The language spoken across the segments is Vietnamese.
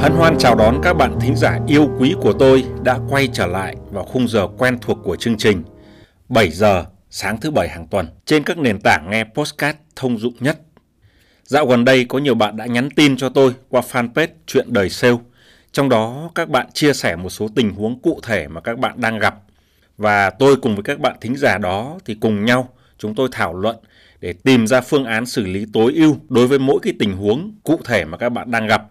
Hân hoan chào đón các bạn thính giả yêu quý của tôi đã quay trở lại vào khung giờ quen thuộc của chương trình 7 giờ, sáng thứ bảy hàng tuần, trên các nền tảng nghe podcast thông dụng nhất. Dạo gần đây có nhiều bạn đã nhắn tin cho tôi qua fanpage Chuyện đời sale. Trong đó, các bạn chia sẻ một số tình huống cụ thể mà các bạn đang gặp và tôi cùng với các bạn thính giả đó thì cùng nhau chúng tôi thảo luận để tìm ra phương án xử lý tối ưu đối với mỗi cái tình huống cụ thể mà các bạn đang gặp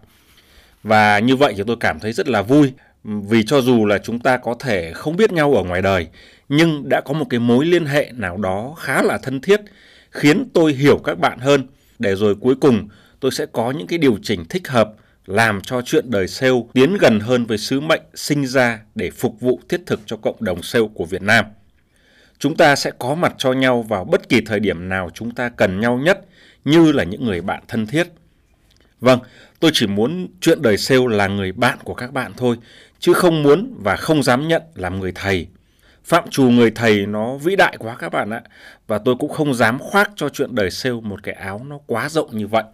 và như vậy thì tôi cảm thấy rất là vui, vì cho dù là chúng ta có thể không biết nhau ở ngoài đời, nhưng đã có một cái mối liên hệ nào đó khá là thân thiết, khiến tôi hiểu các bạn hơn để rồi cuối cùng, tôi sẽ có những cái điều chỉnh thích hợp, làm cho chuyện đời sale tiến gần hơn với sứ mệnh sinh ra để phục vụ thiết thực cho cộng đồng sale của Việt Nam. Chúng ta sẽ có mặt cho nhau vào bất kỳ thời điểm nào chúng ta cần nhau nhất, như là những người bạn thân thiết. Vâng, tôi chỉ muốn chuyện đời sale là người bạn của các bạn thôi, chứ không muốn và không dám nhận làm người thầy. Phạm trù người thầy nó vĩ đại quá các bạn ạ, và tôi cũng không dám khoác cho chuyện đời sale một cái áo nó quá rộng như vậy.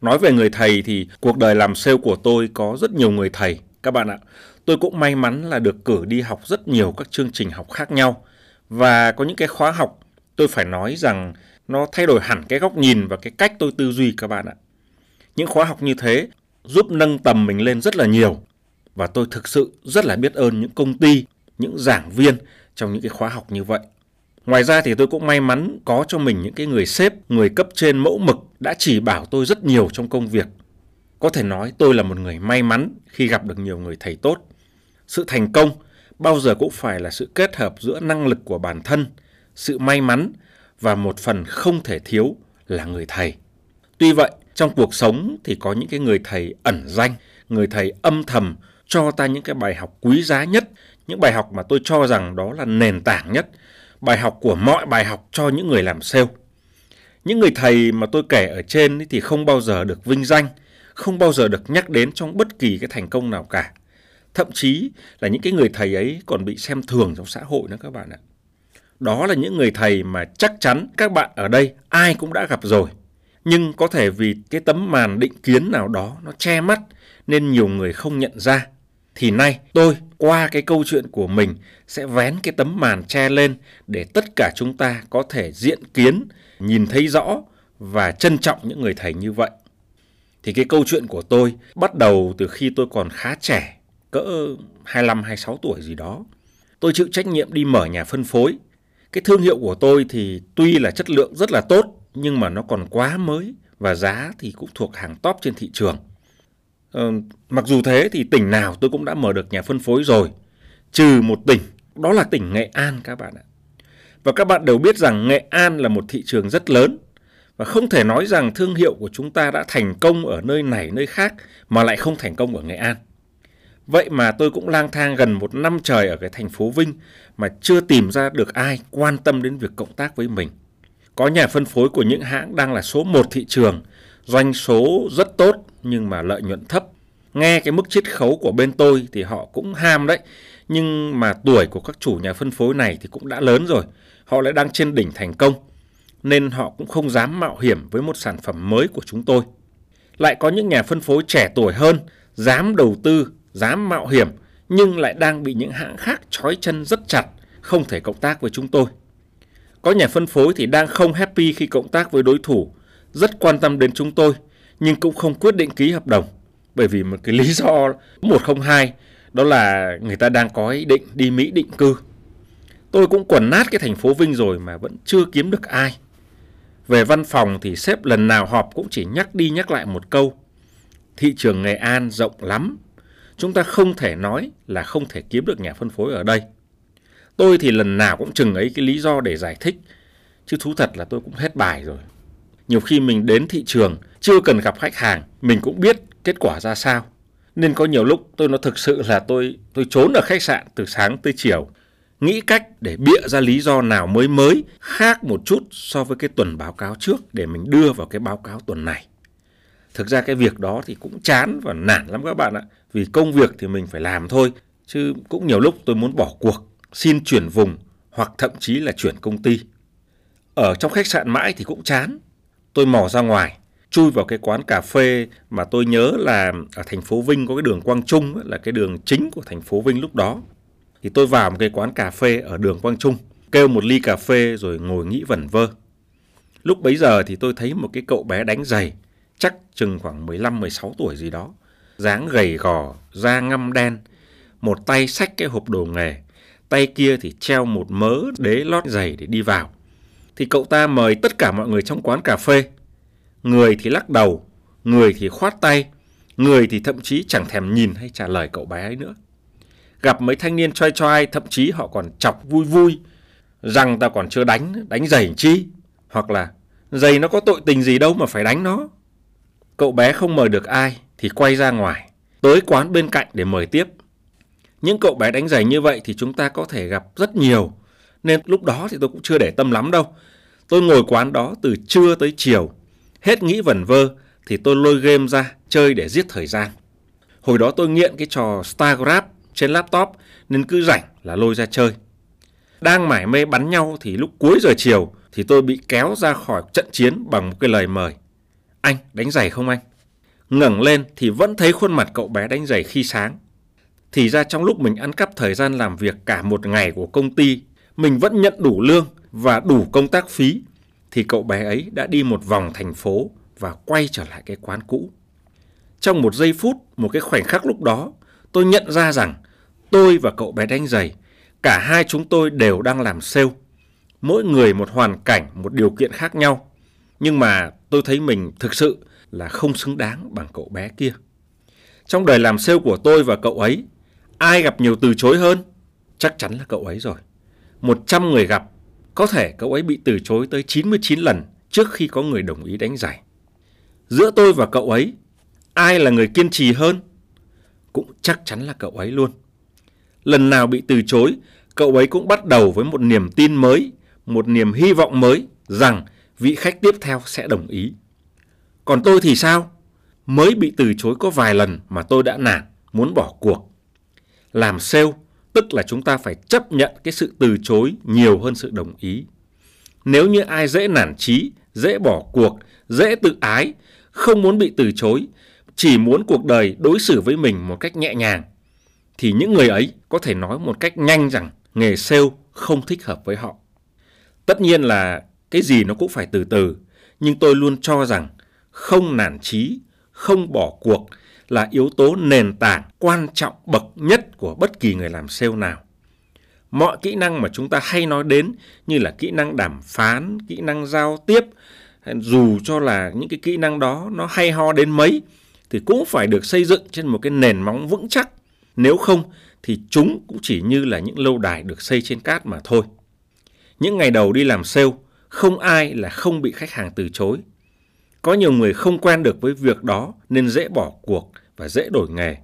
Nói về người thầy thì cuộc đời làm sale của tôi có rất nhiều người thầy các bạn ạ. Tôi cũng may mắn là được cử đi học rất nhiều các chương trình học khác nhau và có những cái khóa học tôi phải nói rằng nó thay đổi hẳn cái góc nhìn và cái cách tôi tư duy các bạn ạ. Những khóa học như thế giúp nâng tầm mình lên rất là nhiều và tôi thực sự rất là biết ơn những công ty, những giảng viên trong những cái khóa học như vậy. Ngoài ra thì tôi cũng may mắn có cho mình những cái người sếp, người cấp trên mẫu mực đã chỉ bảo tôi rất nhiều trong công việc. Có thể nói tôi là một người may mắn khi gặp được nhiều người thầy tốt. Sự thành công bao giờ cũng phải là sự kết hợp giữa năng lực của bản thân, sự may mắn và một phần không thể thiếu là người thầy. Tuy vậy, trong cuộc sống thì có những cái người thầy ẩn danh, người thầy âm thầm cho ta những cái bài học quý giá nhất, những bài học mà tôi cho rằng đó là nền tảng nhất, bài học của mọi bài học cho những người làm sale. Những người thầy mà tôi kể ở trên thì không bao giờ được vinh danh, không bao giờ được nhắc đến trong bất kỳ cái thành công nào cả. Thậm chí là những cái người thầy ấy còn bị xem thường trong xã hội nữa các bạn ạ. Đó là những người thầy mà chắc chắn các bạn ở đây ai cũng đã gặp rồi nhưng có thể vì cái tấm màn định kiến nào đó nó che mắt nên nhiều người không nhận ra. Thì nay tôi qua cái câu chuyện của mình sẽ vén cái tấm màn che lên để tất cả chúng ta có thể diện kiến, nhìn thấy rõ và trân trọng những người thầy như vậy. Thì cái câu chuyện của tôi bắt đầu từ khi tôi còn khá trẻ, cỡ 25-26 tuổi gì đó. Tôi chịu trách nhiệm đi mở nhà phân phối. Cái thương hiệu của tôi thì tuy là chất lượng rất là tốt nhưng mà nó còn quá mới và giá thì cũng thuộc hàng top trên thị trường. Ờ, mặc dù thế thì tỉnh nào tôi cũng đã mở được nhà phân phối rồi, trừ một tỉnh, đó là tỉnh Nghệ An các bạn ạ. Và các bạn đều biết rằng Nghệ An là một thị trường rất lớn và không thể nói rằng thương hiệu của chúng ta đã thành công ở nơi này nơi khác mà lại không thành công ở Nghệ An. Vậy mà tôi cũng lang thang gần một năm trời ở cái thành phố Vinh mà chưa tìm ra được ai quan tâm đến việc cộng tác với mình. Có nhà phân phối của những hãng đang là số 1 thị trường, doanh số rất tốt nhưng mà lợi nhuận thấp. Nghe cái mức chiết khấu của bên tôi thì họ cũng ham đấy. Nhưng mà tuổi của các chủ nhà phân phối này thì cũng đã lớn rồi. Họ lại đang trên đỉnh thành công. Nên họ cũng không dám mạo hiểm với một sản phẩm mới của chúng tôi. Lại có những nhà phân phối trẻ tuổi hơn, dám đầu tư, dám mạo hiểm, nhưng lại đang bị những hãng khác trói chân rất chặt, không thể cộng tác với chúng tôi. Có nhà phân phối thì đang không happy khi cộng tác với đối thủ, rất quan tâm đến chúng tôi, nhưng cũng không quyết định ký hợp đồng. Bởi vì một cái lý do 102 đó là người ta đang có ý định đi Mỹ định cư. Tôi cũng quần nát cái thành phố Vinh rồi mà vẫn chưa kiếm được ai. Về văn phòng thì sếp lần nào họp cũng chỉ nhắc đi nhắc lại một câu. Thị trường Nghệ An rộng lắm. Chúng ta không thể nói là không thể kiếm được nhà phân phối ở đây. Tôi thì lần nào cũng chừng ấy cái lý do để giải thích. Chứ thú thật là tôi cũng hết bài rồi. Nhiều khi mình đến thị trường, chưa cần gặp khách hàng, mình cũng biết kết quả ra sao. Nên có nhiều lúc tôi nó thực sự là tôi tôi trốn ở khách sạn từ sáng tới chiều, nghĩ cách để bịa ra lý do nào mới mới khác một chút so với cái tuần báo cáo trước để mình đưa vào cái báo cáo tuần này. Thực ra cái việc đó thì cũng chán và nản lắm các bạn ạ. Vì công việc thì mình phải làm thôi. Chứ cũng nhiều lúc tôi muốn bỏ cuộc, xin chuyển vùng hoặc thậm chí là chuyển công ty. Ở trong khách sạn mãi thì cũng chán. Tôi mò ra ngoài, chui vào cái quán cà phê mà tôi nhớ là ở thành phố Vinh có cái đường Quang Trung là cái đường chính của thành phố Vinh lúc đó. Thì tôi vào một cái quán cà phê ở đường Quang Trung, kêu một ly cà phê rồi ngồi nghĩ vẩn vơ. Lúc bấy giờ thì tôi thấy một cái cậu bé đánh giày, chắc chừng khoảng 15-16 tuổi gì đó. dáng gầy gò, da ngăm đen, một tay xách cái hộp đồ nghề, tay kia thì treo một mớ đế lót giày để đi vào. Thì cậu ta mời tất cả mọi người trong quán cà phê. Người thì lắc đầu, người thì khoát tay, người thì thậm chí chẳng thèm nhìn hay trả lời cậu bé ấy nữa. Gặp mấy thanh niên choi choi, thậm chí họ còn chọc vui vui, rằng ta còn chưa đánh, đánh giày chi, hoặc là giày nó có tội tình gì đâu mà phải đánh nó. Cậu bé không mời được ai thì quay ra ngoài, tới quán bên cạnh để mời tiếp. Những cậu bé đánh giày như vậy thì chúng ta có thể gặp rất nhiều. Nên lúc đó thì tôi cũng chưa để tâm lắm đâu. Tôi ngồi quán đó từ trưa tới chiều. Hết nghĩ vẩn vơ thì tôi lôi game ra chơi để giết thời gian. Hồi đó tôi nghiện cái trò Starcraft trên laptop nên cứ rảnh là lôi ra chơi. Đang mải mê bắn nhau thì lúc cuối giờ chiều thì tôi bị kéo ra khỏi trận chiến bằng một cái lời mời. Anh, đánh giày không anh? ngẩng lên thì vẫn thấy khuôn mặt cậu bé đánh giày khi sáng. Thì ra trong lúc mình ăn cắp thời gian làm việc cả một ngày của công ty, mình vẫn nhận đủ lương và đủ công tác phí, thì cậu bé ấy đã đi một vòng thành phố và quay trở lại cái quán cũ. Trong một giây phút, một cái khoảnh khắc lúc đó, tôi nhận ra rằng tôi và cậu bé đánh giày, cả hai chúng tôi đều đang làm sale. Mỗi người một hoàn cảnh, một điều kiện khác nhau. Nhưng mà tôi thấy mình thực sự là không xứng đáng bằng cậu bé kia. Trong đời làm sale của tôi và cậu ấy, ai gặp nhiều từ chối hơn? Chắc chắn là cậu ấy rồi. 100 người gặp, có thể cậu ấy bị từ chối tới 99 lần trước khi có người đồng ý đánh giải. Giữa tôi và cậu ấy, ai là người kiên trì hơn? Cũng chắc chắn là cậu ấy luôn. Lần nào bị từ chối, cậu ấy cũng bắt đầu với một niềm tin mới, một niềm hy vọng mới rằng vị khách tiếp theo sẽ đồng ý. Còn tôi thì sao? Mới bị từ chối có vài lần mà tôi đã nản, muốn bỏ cuộc. Làm sale, tức là chúng ta phải chấp nhận cái sự từ chối nhiều hơn sự đồng ý. Nếu như ai dễ nản trí, dễ bỏ cuộc, dễ tự ái, không muốn bị từ chối, chỉ muốn cuộc đời đối xử với mình một cách nhẹ nhàng, thì những người ấy có thể nói một cách nhanh rằng nghề sale không thích hợp với họ. Tất nhiên là cái gì nó cũng phải từ từ, nhưng tôi luôn cho rằng không nản trí, không bỏ cuộc là yếu tố nền tảng quan trọng bậc nhất của bất kỳ người làm sale nào. Mọi kỹ năng mà chúng ta hay nói đến như là kỹ năng đàm phán, kỹ năng giao tiếp, dù cho là những cái kỹ năng đó nó hay ho đến mấy thì cũng phải được xây dựng trên một cái nền móng vững chắc. Nếu không thì chúng cũng chỉ như là những lâu đài được xây trên cát mà thôi. Những ngày đầu đi làm sale, không ai là không bị khách hàng từ chối. Có nhiều người không quen được với việc đó nên dễ bỏ cuộc và dễ đổi nghề.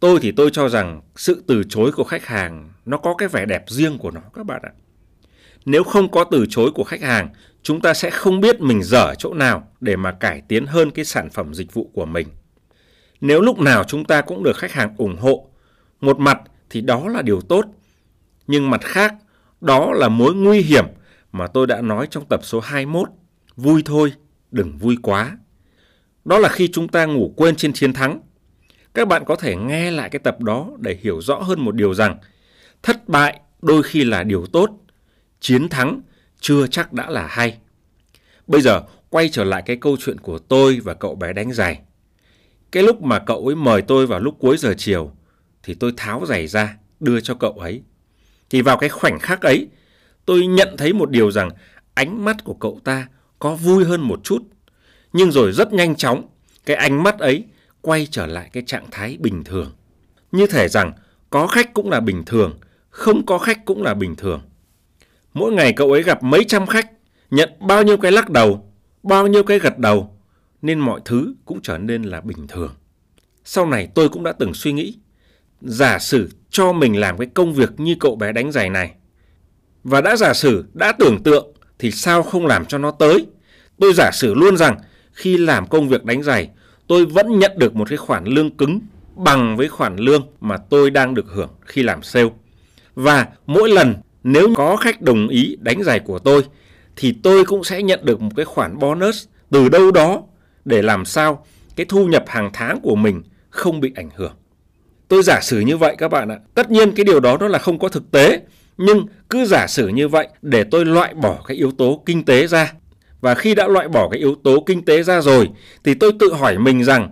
Tôi thì tôi cho rằng sự từ chối của khách hàng nó có cái vẻ đẹp riêng của nó các bạn ạ. Nếu không có từ chối của khách hàng, chúng ta sẽ không biết mình dở chỗ nào để mà cải tiến hơn cái sản phẩm dịch vụ của mình. Nếu lúc nào chúng ta cũng được khách hàng ủng hộ, một mặt thì đó là điều tốt, nhưng mặt khác, đó là mối nguy hiểm mà tôi đã nói trong tập số 21, vui thôi đừng vui quá. Đó là khi chúng ta ngủ quên trên chiến thắng. Các bạn có thể nghe lại cái tập đó để hiểu rõ hơn một điều rằng thất bại đôi khi là điều tốt, chiến thắng chưa chắc đã là hay. Bây giờ quay trở lại cái câu chuyện của tôi và cậu bé đánh giày. Cái lúc mà cậu ấy mời tôi vào lúc cuối giờ chiều thì tôi tháo giày ra đưa cho cậu ấy. Thì vào cái khoảnh khắc ấy tôi nhận thấy một điều rằng ánh mắt của cậu ta có vui hơn một chút. Nhưng rồi rất nhanh chóng, cái ánh mắt ấy quay trở lại cái trạng thái bình thường. Như thể rằng có khách cũng là bình thường, không có khách cũng là bình thường. Mỗi ngày cậu ấy gặp mấy trăm khách, nhận bao nhiêu cái lắc đầu, bao nhiêu cái gật đầu nên mọi thứ cũng trở nên là bình thường. Sau này tôi cũng đã từng suy nghĩ, giả sử cho mình làm cái công việc như cậu bé đánh giày này. Và đã giả sử, đã tưởng tượng thì sao không làm cho nó tới. Tôi giả sử luôn rằng khi làm công việc đánh giày, tôi vẫn nhận được một cái khoản lương cứng bằng với khoản lương mà tôi đang được hưởng khi làm sale. Và mỗi lần nếu có khách đồng ý đánh giày của tôi thì tôi cũng sẽ nhận được một cái khoản bonus từ đâu đó để làm sao cái thu nhập hàng tháng của mình không bị ảnh hưởng. Tôi giả sử như vậy các bạn ạ. Tất nhiên cái điều đó nó là không có thực tế, nhưng cứ giả sử như vậy để tôi loại bỏ cái yếu tố kinh tế ra. Và khi đã loại bỏ cái yếu tố kinh tế ra rồi thì tôi tự hỏi mình rằng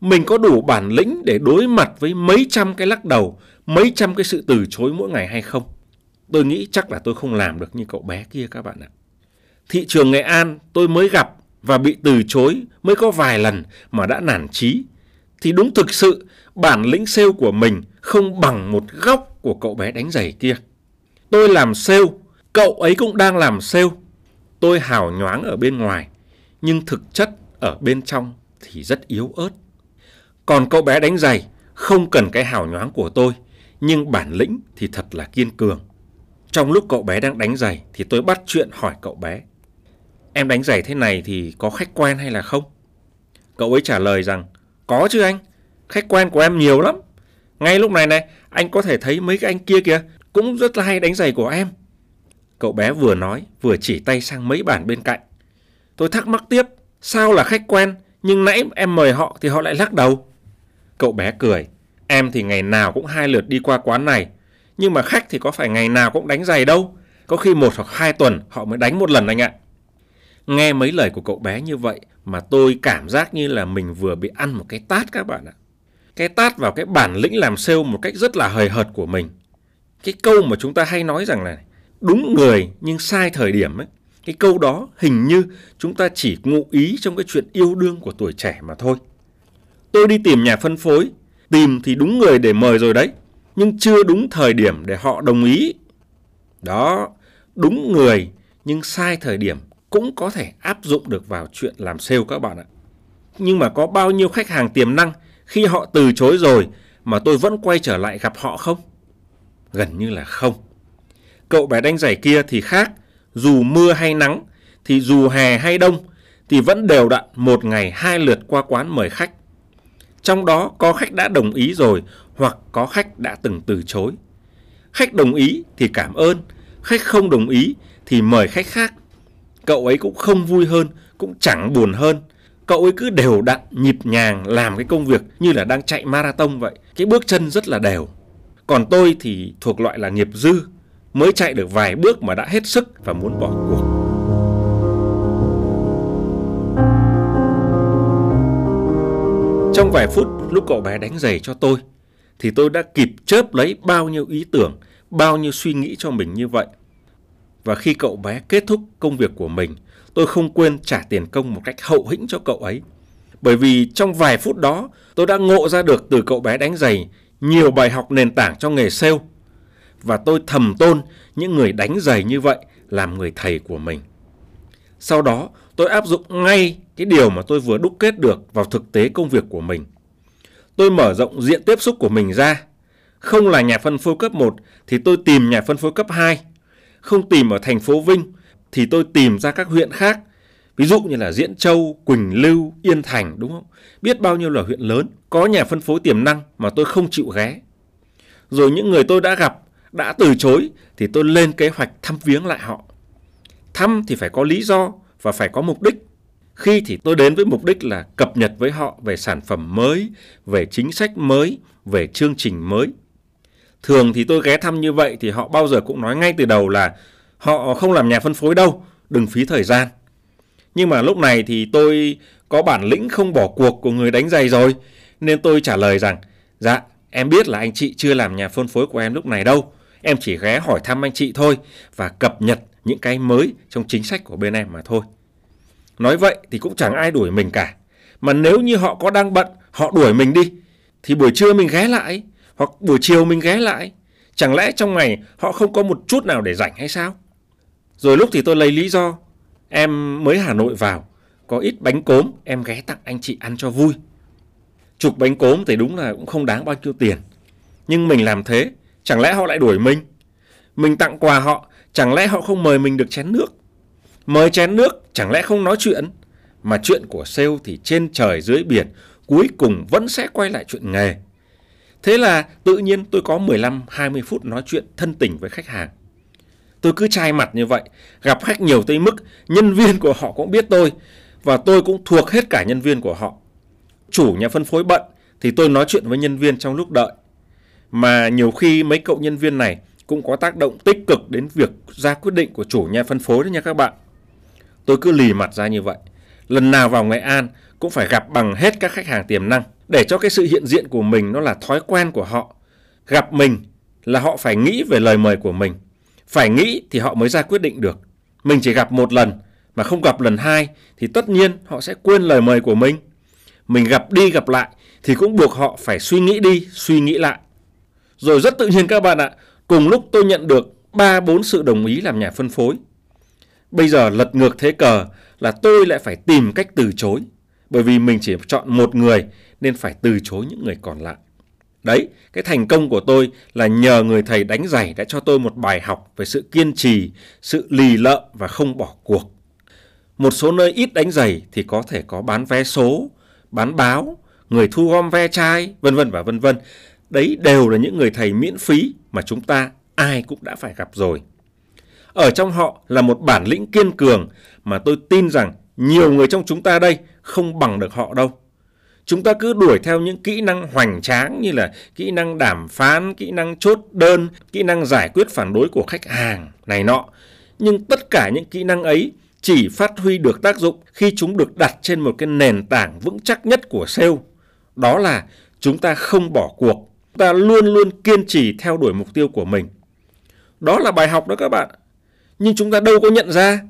mình có đủ bản lĩnh để đối mặt với mấy trăm cái lắc đầu, mấy trăm cái sự từ chối mỗi ngày hay không? Tôi nghĩ chắc là tôi không làm được như cậu bé kia các bạn ạ. Thị trường Nghệ An tôi mới gặp và bị từ chối mới có vài lần mà đã nản chí. Thì đúng thực sự bản lĩnh sale của mình không bằng một góc của cậu bé đánh giày kia. Tôi làm sale, cậu ấy cũng đang làm sale. Tôi hào nhoáng ở bên ngoài, nhưng thực chất ở bên trong thì rất yếu ớt. Còn cậu bé đánh giày không cần cái hào nhoáng của tôi, nhưng bản lĩnh thì thật là kiên cường. Trong lúc cậu bé đang đánh giày thì tôi bắt chuyện hỏi cậu bé. Em đánh giày thế này thì có khách quen hay là không? Cậu ấy trả lời rằng, có chứ anh, khách quen của em nhiều lắm. Ngay lúc này này, anh có thể thấy mấy cái anh kia kìa, cũng rất là hay đánh giày của em. Cậu bé vừa nói, vừa chỉ tay sang mấy bàn bên cạnh. Tôi thắc mắc tiếp, sao là khách quen, nhưng nãy em mời họ thì họ lại lắc đầu. Cậu bé cười, em thì ngày nào cũng hai lượt đi qua quán này, nhưng mà khách thì có phải ngày nào cũng đánh giày đâu. Có khi một hoặc hai tuần họ mới đánh một lần anh ạ. Nghe mấy lời của cậu bé như vậy mà tôi cảm giác như là mình vừa bị ăn một cái tát các bạn ạ. Cái tát vào cái bản lĩnh làm sale một cách rất là hời hợt của mình. Cái câu mà chúng ta hay nói rằng là đúng người nhưng sai thời điểm ấy. Cái câu đó hình như chúng ta chỉ ngụ ý trong cái chuyện yêu đương của tuổi trẻ mà thôi. Tôi đi tìm nhà phân phối, tìm thì đúng người để mời rồi đấy, nhưng chưa đúng thời điểm để họ đồng ý. Đó, đúng người nhưng sai thời điểm cũng có thể áp dụng được vào chuyện làm sale các bạn ạ. Nhưng mà có bao nhiêu khách hàng tiềm năng khi họ từ chối rồi mà tôi vẫn quay trở lại gặp họ không? Gần như là không. Cậu bé đánh giày kia thì khác, dù mưa hay nắng, thì dù hè hay đông, thì vẫn đều đặn một ngày hai lượt qua quán mời khách. Trong đó có khách đã đồng ý rồi hoặc có khách đã từng từ chối. Khách đồng ý thì cảm ơn, khách không đồng ý thì mời khách khác cậu ấy cũng không vui hơn, cũng chẳng buồn hơn. Cậu ấy cứ đều đặn, nhịp nhàng làm cái công việc như là đang chạy marathon vậy. Cái bước chân rất là đều. Còn tôi thì thuộc loại là nghiệp dư, mới chạy được vài bước mà đã hết sức và muốn bỏ cuộc. Trong vài phút lúc cậu bé đánh giày cho tôi, thì tôi đã kịp chớp lấy bao nhiêu ý tưởng, bao nhiêu suy nghĩ cho mình như vậy. Và khi cậu bé kết thúc công việc của mình, tôi không quên trả tiền công một cách hậu hĩnh cho cậu ấy. Bởi vì trong vài phút đó, tôi đã ngộ ra được từ cậu bé đánh giày nhiều bài học nền tảng cho nghề sale. Và tôi thầm tôn những người đánh giày như vậy làm người thầy của mình. Sau đó, tôi áp dụng ngay cái điều mà tôi vừa đúc kết được vào thực tế công việc của mình. Tôi mở rộng diện tiếp xúc của mình ra. Không là nhà phân phối cấp 1 thì tôi tìm nhà phân phối cấp 2 không tìm ở thành phố Vinh thì tôi tìm ra các huyện khác. Ví dụ như là Diễn Châu, Quỳnh Lưu, Yên Thành đúng không? Biết bao nhiêu là huyện lớn, có nhà phân phối tiềm năng mà tôi không chịu ghé. Rồi những người tôi đã gặp, đã từ chối thì tôi lên kế hoạch thăm viếng lại họ. Thăm thì phải có lý do và phải có mục đích. Khi thì tôi đến với mục đích là cập nhật với họ về sản phẩm mới, về chính sách mới, về chương trình mới Thường thì tôi ghé thăm như vậy thì họ bao giờ cũng nói ngay từ đầu là họ không làm nhà phân phối đâu, đừng phí thời gian. Nhưng mà lúc này thì tôi có bản lĩnh không bỏ cuộc của người đánh giày rồi, nên tôi trả lời rằng, dạ, em biết là anh chị chưa làm nhà phân phối của em lúc này đâu, em chỉ ghé hỏi thăm anh chị thôi và cập nhật những cái mới trong chính sách của bên em mà thôi. Nói vậy thì cũng chẳng ai đuổi mình cả. Mà nếu như họ có đang bận, họ đuổi mình đi, thì buổi trưa mình ghé lại, hoặc buổi chiều mình ghé lại. Chẳng lẽ trong ngày họ không có một chút nào để rảnh hay sao? Rồi lúc thì tôi lấy lý do em mới Hà Nội vào, có ít bánh cốm em ghé tặng anh chị ăn cho vui. Chục bánh cốm thì đúng là cũng không đáng bao nhiêu tiền. Nhưng mình làm thế, chẳng lẽ họ lại đuổi mình? Mình tặng quà họ, chẳng lẽ họ không mời mình được chén nước? Mời chén nước, chẳng lẽ không nói chuyện? Mà chuyện của sale thì trên trời dưới biển, cuối cùng vẫn sẽ quay lại chuyện nghề. Thế là tự nhiên tôi có 15-20 phút nói chuyện thân tình với khách hàng. Tôi cứ chai mặt như vậy, gặp khách nhiều tới mức nhân viên của họ cũng biết tôi và tôi cũng thuộc hết cả nhân viên của họ. Chủ nhà phân phối bận thì tôi nói chuyện với nhân viên trong lúc đợi. Mà nhiều khi mấy cậu nhân viên này cũng có tác động tích cực đến việc ra quyết định của chủ nhà phân phối đấy nha các bạn. Tôi cứ lì mặt ra như vậy. Lần nào vào Nghệ An cũng phải gặp bằng hết các khách hàng tiềm năng để cho cái sự hiện diện của mình nó là thói quen của họ. Gặp mình là họ phải nghĩ về lời mời của mình. Phải nghĩ thì họ mới ra quyết định được. Mình chỉ gặp một lần mà không gặp lần hai thì tất nhiên họ sẽ quên lời mời của mình. Mình gặp đi gặp lại thì cũng buộc họ phải suy nghĩ đi, suy nghĩ lại. Rồi rất tự nhiên các bạn ạ, cùng lúc tôi nhận được 3-4 sự đồng ý làm nhà phân phối. Bây giờ lật ngược thế cờ là tôi lại phải tìm cách từ chối. Bởi vì mình chỉ chọn một người nên phải từ chối những người còn lại. Đấy, cái thành công của tôi là nhờ người thầy đánh giày đã cho tôi một bài học về sự kiên trì, sự lì lợm và không bỏ cuộc. Một số nơi ít đánh giày thì có thể có bán vé số, bán báo, người thu gom ve chai, vân vân và vân vân. Đấy đều là những người thầy miễn phí mà chúng ta ai cũng đã phải gặp rồi. Ở trong họ là một bản lĩnh kiên cường mà tôi tin rằng nhiều người trong chúng ta đây không bằng được họ đâu. Chúng ta cứ đuổi theo những kỹ năng hoành tráng như là kỹ năng đàm phán, kỹ năng chốt đơn, kỹ năng giải quyết phản đối của khách hàng này nọ. Nhưng tất cả những kỹ năng ấy chỉ phát huy được tác dụng khi chúng được đặt trên một cái nền tảng vững chắc nhất của sale. Đó là chúng ta không bỏ cuộc, ta luôn luôn kiên trì theo đuổi mục tiêu của mình. Đó là bài học đó các bạn. Nhưng chúng ta đâu có nhận ra,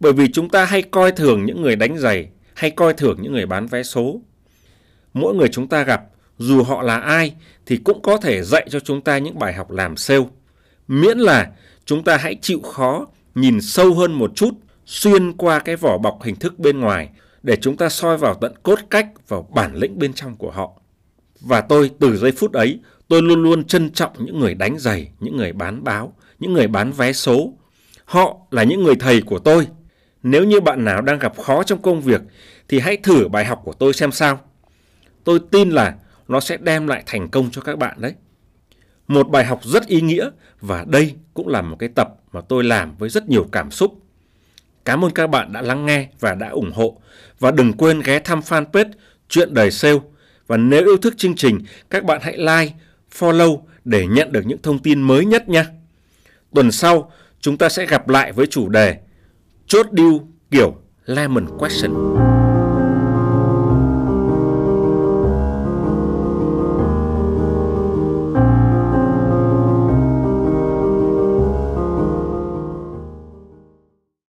bởi vì chúng ta hay coi thường những người đánh giày, hay coi thường những người bán vé số. Mỗi người chúng ta gặp, dù họ là ai, thì cũng có thể dạy cho chúng ta những bài học làm sale. Miễn là chúng ta hãy chịu khó, nhìn sâu hơn một chút, xuyên qua cái vỏ bọc hình thức bên ngoài, để chúng ta soi vào tận cốt cách, vào bản lĩnh bên trong của họ. Và tôi từ giây phút ấy, tôi luôn luôn trân trọng những người đánh giày, những người bán báo, những người bán vé số. Họ là những người thầy của tôi. Nếu như bạn nào đang gặp khó trong công việc thì hãy thử bài học của tôi xem sao. Tôi tin là nó sẽ đem lại thành công cho các bạn đấy. Một bài học rất ý nghĩa và đây cũng là một cái tập mà tôi làm với rất nhiều cảm xúc. Cảm ơn các bạn đã lắng nghe và đã ủng hộ. Và đừng quên ghé thăm fanpage Chuyện đời sale. Và nếu yêu thích chương trình, các bạn hãy like, follow để nhận được những thông tin mới nhất nha. Tuần sau, chúng ta sẽ gặp lại với chủ đề Chốt điêu kiểu Lemon Question.